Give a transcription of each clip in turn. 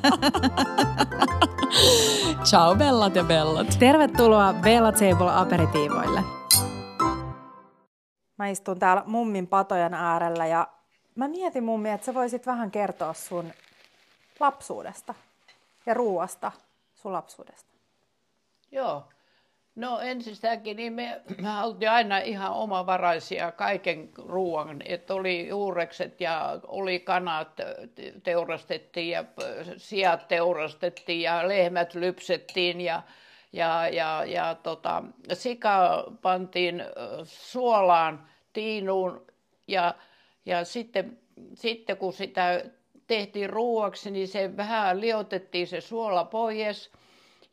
Ciao bellat ja bellat. Tervetuloa Bella Table aperitiivoille. Mä istun täällä mummin patojen äärellä ja mä mietin mummi, että sä voisit vähän kertoa sun lapsuudesta ja ruuasta sun lapsuudesta. Joo. No ensistäänkin, niin me, me oltiin aina ihan omavaraisia kaiken ruoan, että oli juurekset ja oli kanat teurastettiin ja sijat teurastettiin ja lehmät lypsettiin ja, ja, ja, ja tota, sika pantiin suolaan tiinuun ja, ja sitten, sitten kun sitä tehtiin ruuaksi, niin se vähän liotettiin se suola pois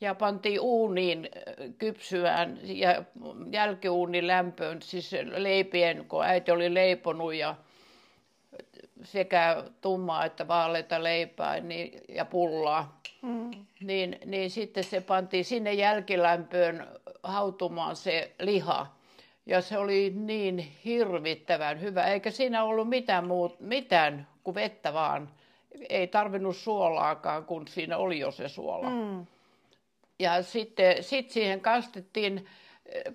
ja pantiin uuniin äh, kypsyään ja jälkiuunin lämpöön, siis leipien, kun äiti oli leiponut ja sekä tummaa että vaaleita leipää niin, ja pullaa. Mm. Niin, niin sitten se pantiin sinne jälkilämpöön hautumaan se liha. Ja se oli niin hirvittävän hyvä, eikä siinä ollut mitään, muut, mitään kuin vettä vaan. Ei tarvinnut suolaakaan, kun siinä oli jo se suola. Mm. Ja sitten sit siihen kastettiin,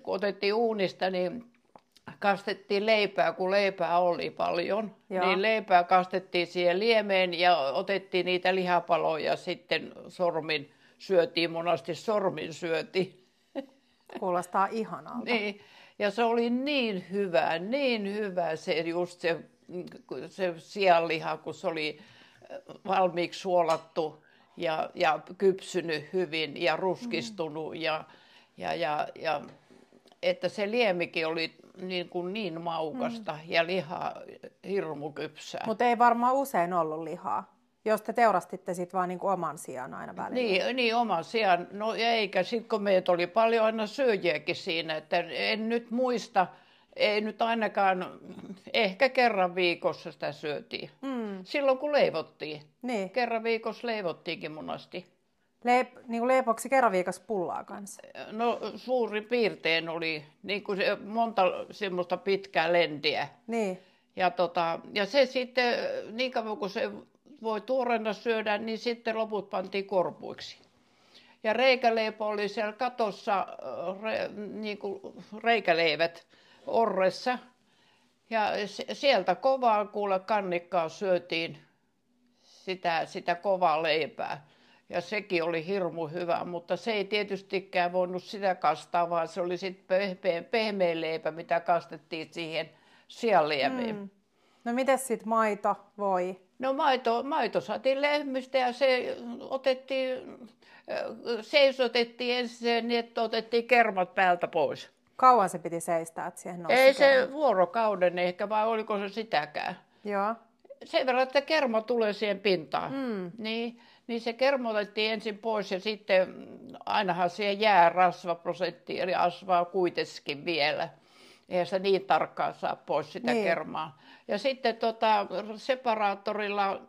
kun otettiin uunista, niin kastettiin leipää, kun leipää oli paljon. Joo. Niin leipää kastettiin siihen liemeen ja otettiin niitä lihapaloja sitten sormin syötiin, monasti sormin syötiin. Kuulostaa ihanalta. niin. Ja se oli niin hyvä, niin hyvä se just se, se sianliha, kun se oli valmiiksi suolattu ja, ja kypsynyt hyvin ja ruskistunut mm. ja, ja, ja, ja että se liemikin oli niin, kuin niin maukasta mm. ja liha hirmu kypsää. Mutta ei varmaan usein ollut lihaa. Jos te teurastitte sitten vaan niinku oman sijan aina välillä. Niin, niin oman sijan. No eikä, sitten kun meitä oli paljon aina syöjiäkin siinä, että en nyt muista, ei nyt ainakaan, ehkä kerran viikossa sitä syötiin. Mm. Silloin kun leivottiin. Niin. Kerran viikossa leivottiinkin monasti. Leip, niin kuin leipoksi kerran viikossa pullaa kanssa? No suurin piirtein oli niin kuin se, monta semmoista pitkää lendiä. Niin. Ja, tota, ja se sitten, niin kauan kuin se voi tuoreena syödä, niin sitten loput pantiin korpuiksi. Ja reikäleipä oli siellä katossa, re, niin kuin reikäleivät orressa. Ja sieltä kovaa kuule kannikkaa syötiin sitä, sitä kovaa leipää. Ja sekin oli hirmu hyvä, mutta se ei tietystikään voinut sitä kastaa, vaan se oli sitten pehmeä, pehmeä leipä, mitä kastettiin siihen sianliemeen. Mm. No miten sitten maito, voi? No maito, maito saatiin lehmistä ja se otettiin, seisotettiin ensin niin, että otettiin kermat päältä pois. Kauan se piti seistää, että siihen nousi Ei se vuorokauden ehkä, vai oliko se sitäkään. Joo. Sen verran, että kerma tulee siihen pintaan. Mm. Niin, niin se kerma otettiin ensin pois ja sitten ainahan siihen jää rasvaprosentti, eli asvaa kuitenkin vielä. Eihän se niin tarkkaan saa pois sitä niin. kermaa. Ja sitten tota, separaattorilla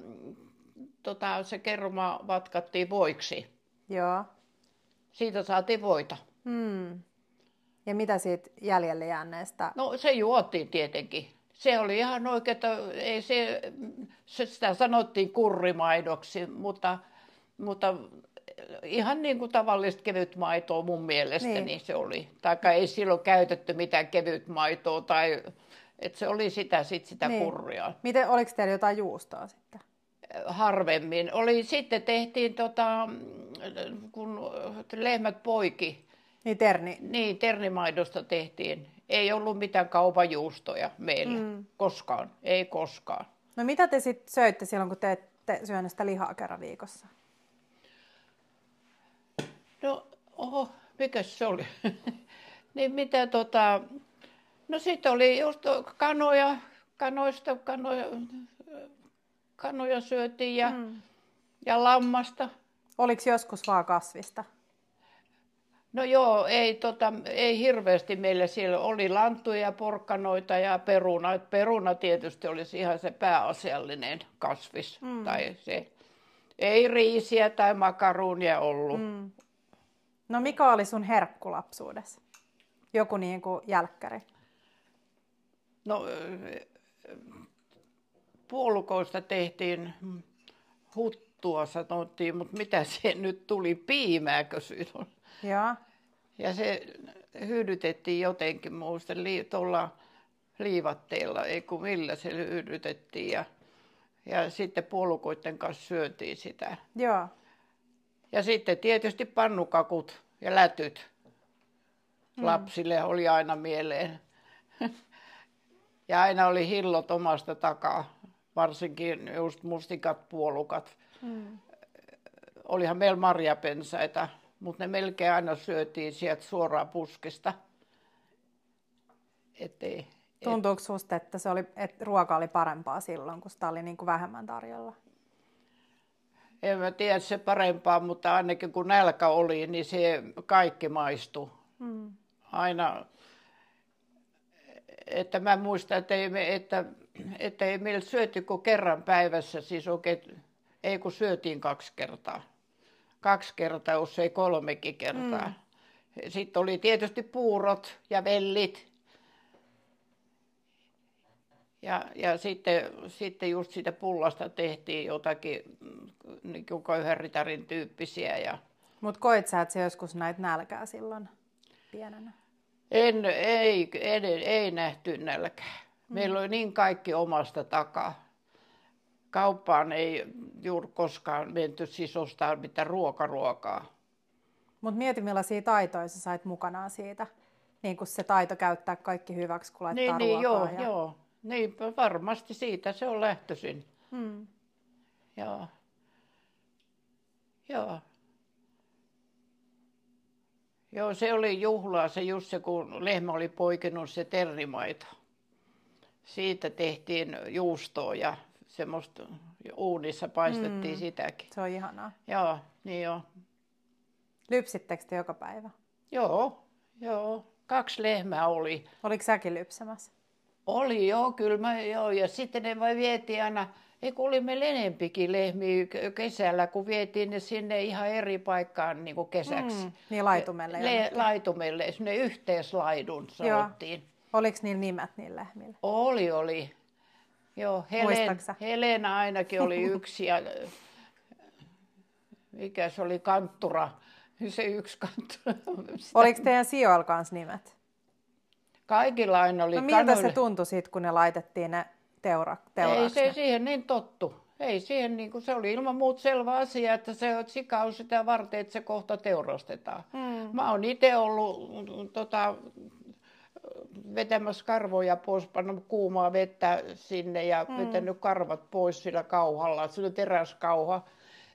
tota, se kerma vatkattiin voiksi. Joo. Siitä saatiin voita. Hmm. Ja mitä siitä jäljelle jääneestä? No se juotiin tietenkin. Se oli ihan oikein, ei se, se, sitä sanottiin kurrimaidoksi, mutta, mutta ihan niin kuin tavallista kevyt maitoa mun mielestäni niin. se oli. Taikka ei silloin käytetty mitään kevyt maitoa tai että se oli sitä, sit sitä niin. kurria. Miten, oliko teillä jotain juustoa sitten? Harvemmin. Oli, sitten tehtiin, tota, kun lehmät poiki. Niin terni? Niin, ternimaidosta tehtiin. Ei ollut mitään kaupajuustoja meillä mm. koskaan. Ei koskaan. No mitä te sitten söitte silloin, kun te ette syöneet sitä lihaa kerran viikossa? No, oho, mikä se oli? niin mitä tota, No sitten oli just kanoja, kanoista, kanoja, kanoja syötiin ja, mm. ja lammasta. Oliko joskus vaan kasvista? No joo, ei, tota, ei hirveästi meillä siellä oli lanttuja, porkkanoita ja peruna. Peruna tietysti olisi ihan se pääasiallinen kasvis. Mm. Tai se, ei riisiä tai makaruunia ollut. Mm. No mikä oli sun herkkulapsuudessa? Joku niin kuin jälkkäri? No, puolukoista tehtiin tonttua sanottiin, mutta mitä se nyt tuli, piimääkö se on? Joo. Ja se hyydytettiin jotenkin, muistan, li, tuolla liivatteella, ei kun millä se hyydytettiin. Ja, ja sitten puolukoiden kanssa syötiin sitä. Joo. Ja sitten tietysti pannukakut ja lätyt mm. lapsille oli aina mieleen. ja aina oli hillot omasta takaa, varsinkin just mustikat, puolukat. Mm. Olihan meillä marjapensaita, mutta ne melkein aina syötiin sieltä suoraan puskesta. Ettei, Tuntuuko susta, että, se oli, että ruoka oli parempaa silloin, kun sitä oli niin kuin vähemmän tarjolla? En mä tiedä se parempaa, mutta ainakin kun nälkä oli, niin se kaikki maistui. Mm. Aina, että mä muistan, että ei, me, että, että ei meillä syöty kuin kerran päivässä, siis oikein, ei kun syötiin kaksi kertaa. Kaksi kertaa, jos ei kolmekin kertaa. Mm. Sitten oli tietysti puurot ja vellit ja, ja sitten, sitten just siitä pullasta tehtiin jotakin niin köyhäritarin tyyppisiä. Ja... Mutta koit sä, että se joskus näit nälkää silloin pienenä? En, ei, ei, ei nähty nälkää. Mm. Meillä oli niin kaikki omasta takaa. Kauppaan ei juuri koskaan menty siis ostaa mitään ruokaruokaa. Mutta mieti millaisia taitoja sä sait mukanaan siitä. Niin kuin se taito käyttää kaikki hyväksi, kun laittaa niin. Niin, joo, ja... joo. Niin, varmasti siitä se on lähtöisin. Hmm. Joo. Joo. Joo, se oli juhlaa se just se, kun lehmä oli poikinut se terrimaito. Siitä tehtiin juustoa ja semmoista uunissa paistettiin mm. sitäkin. Se on ihanaa. Joo, niin joo. Lypsittekö te joka päivä? Joo, joo. Kaksi lehmää oli. Oliko säkin lypsämässä? Oli joo, kyllä mä, joo. Ja sitten ne vai vietiin aina, ei kun oli meillä enempikin lehmiä kesällä, kun vietiin ne sinne ihan eri paikkaan niin kuin kesäksi. Mm, niin laitumelle. Le, laitumelle, sinne yhteislaidun sanottiin. Joo. Oliko niillä nimet niillä lehmillä? Oli, oli. Joo, Helen, Helena ainakin oli yksi ja mikä se oli, Kanttura, se yksi Kanttura. Oliko teidän sijoilla kanssa nimet? Kaikilla aina oli No miltä kanoille. se tuntui sitten, kun ne laitettiin ne teura, Ei se siihen niin tottu. Ei siihen, niin kuin, se oli ilman muuta selvä asia, että se on sikaus sitä varten, että se kohta teurastetaan. Hmm. Mä oon itse ollut tota, vetämässä karvoja pois, pannut kuumaa vettä sinne ja hmm. vetänyt karvat pois sillä kauhalla. Oli teräskauha.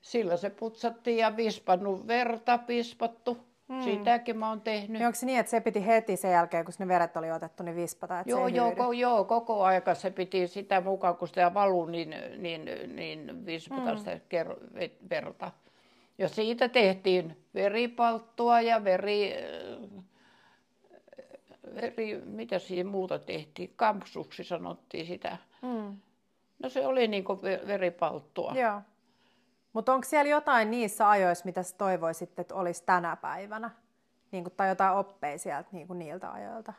Sillä se putsattiin ja vispannut verta, pispattu Mm. Sitäkin mä oon tehnyt. Onko se niin, että se piti heti sen jälkeen, kun ne veret oli otettu, niin vispata, että joo, se joo, ko, joo, koko aika se piti sitä mukaan, kun sitä valuu, niin, niin, niin vispata mm. sitä ker- verta. Ja siitä tehtiin veripalttua ja veri, veri mitä siinä muuta tehtiin, kampsuksi sanottiin sitä. Mm. No se oli niin kuin veripalttua. Joo. Mutta onko siellä jotain niissä ajoissa, mitä sä toivoisit, että olisi tänä päivänä? Niin kuin, tai jotain oppeja sieltä niin kuin niiltä ajoilta?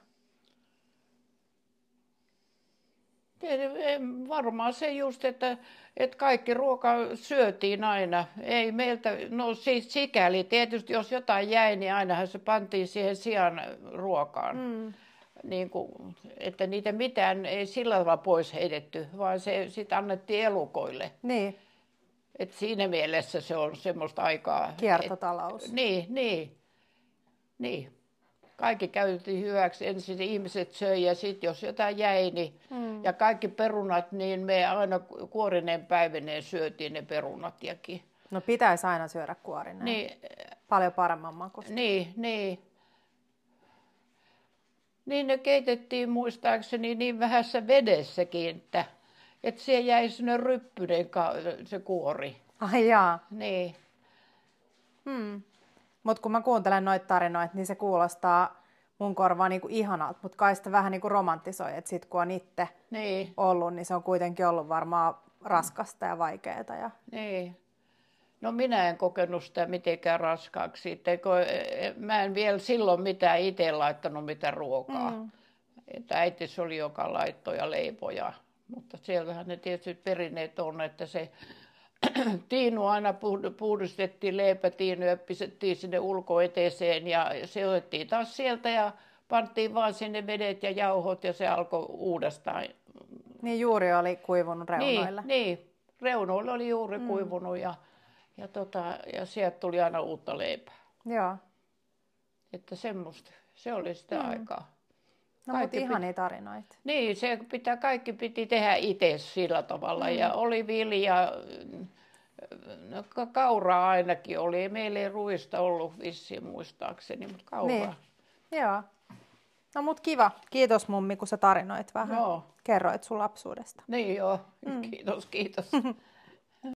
Varmaan se just, että, että kaikki ruoka syötiin aina. Ei meiltä, no siis sikäli tietysti jos jotain jäi, niin ainahan se pantiin siihen sian ruokaan. Mm. Niin kuin, että niitä mitään ei sillä tavalla pois heitetty, vaan se sitten annettiin elukoille. Niin. Et siinä mielessä se on semmoista aikaa. Kiertotalous. Et, niin, niin, niin. Kaikki käytettiin hyväksi. Ensin ihmiset söi ja sitten jos jotain jäi, niin, mm. ja kaikki perunat, niin me aina kuorineen päiväneen syötiin ne perunatjakin. No pitäisi aina syödä kuorineen. Niin, Paljon paremman makusta. Niin, niin. Niin ne keitettiin muistaakseni niin vähässä vedessäkin, että että se jäi sinne ryppyinen se kuori. Ai jaa. Niin. Hmm. Mutta kun mä kuuntelen noita tarinoita, niin se kuulostaa mun korvaan niinku ihanalta, mutta kai sitä vähän niinku romantisoi, että sit kun on itse niin. ollut, niin se on kuitenkin ollut varmaan raskasta ja vaikeaa. Ja... Niin. No minä en kokenut sitä mitenkään raskaaksi, että e, e, mä en vielä silloin mitään itse laittanut mitään ruokaa. Mm. Että äiti se oli joka laittoja leipoja mutta siellähän ne tietysti perineet on, että se tiinu aina puhdistettiin leipätiinu ja pistettiin sinne ulkoeteeseen ja se otettiin taas sieltä ja pantiin vaan sinne vedet ja jauhot ja se alkoi uudestaan. Niin juuri oli kuivunut reunoilla. Niin, niin. reunoilla oli juuri mm. kuivunut ja, ja, tota, ja sieltä tuli aina uutta leipää. Joo. Että semmoista, se oli sitä mm. aikaa. No mutta ihania tarinoita. Niin, se pitää, kaikki piti tehdä itse sillä tavalla. Mm. Ja oli vilja, no, kauraa ainakin oli. Meillä ei ruista ollut vissiin muistaakseni, mutta kauraa. Niin. Joo. No mut kiva. Kiitos mummi, kun sä tarinoit vähän. Joo. Kerroit sun lapsuudesta. Niin joo. Mm. Kiitos, kiitos.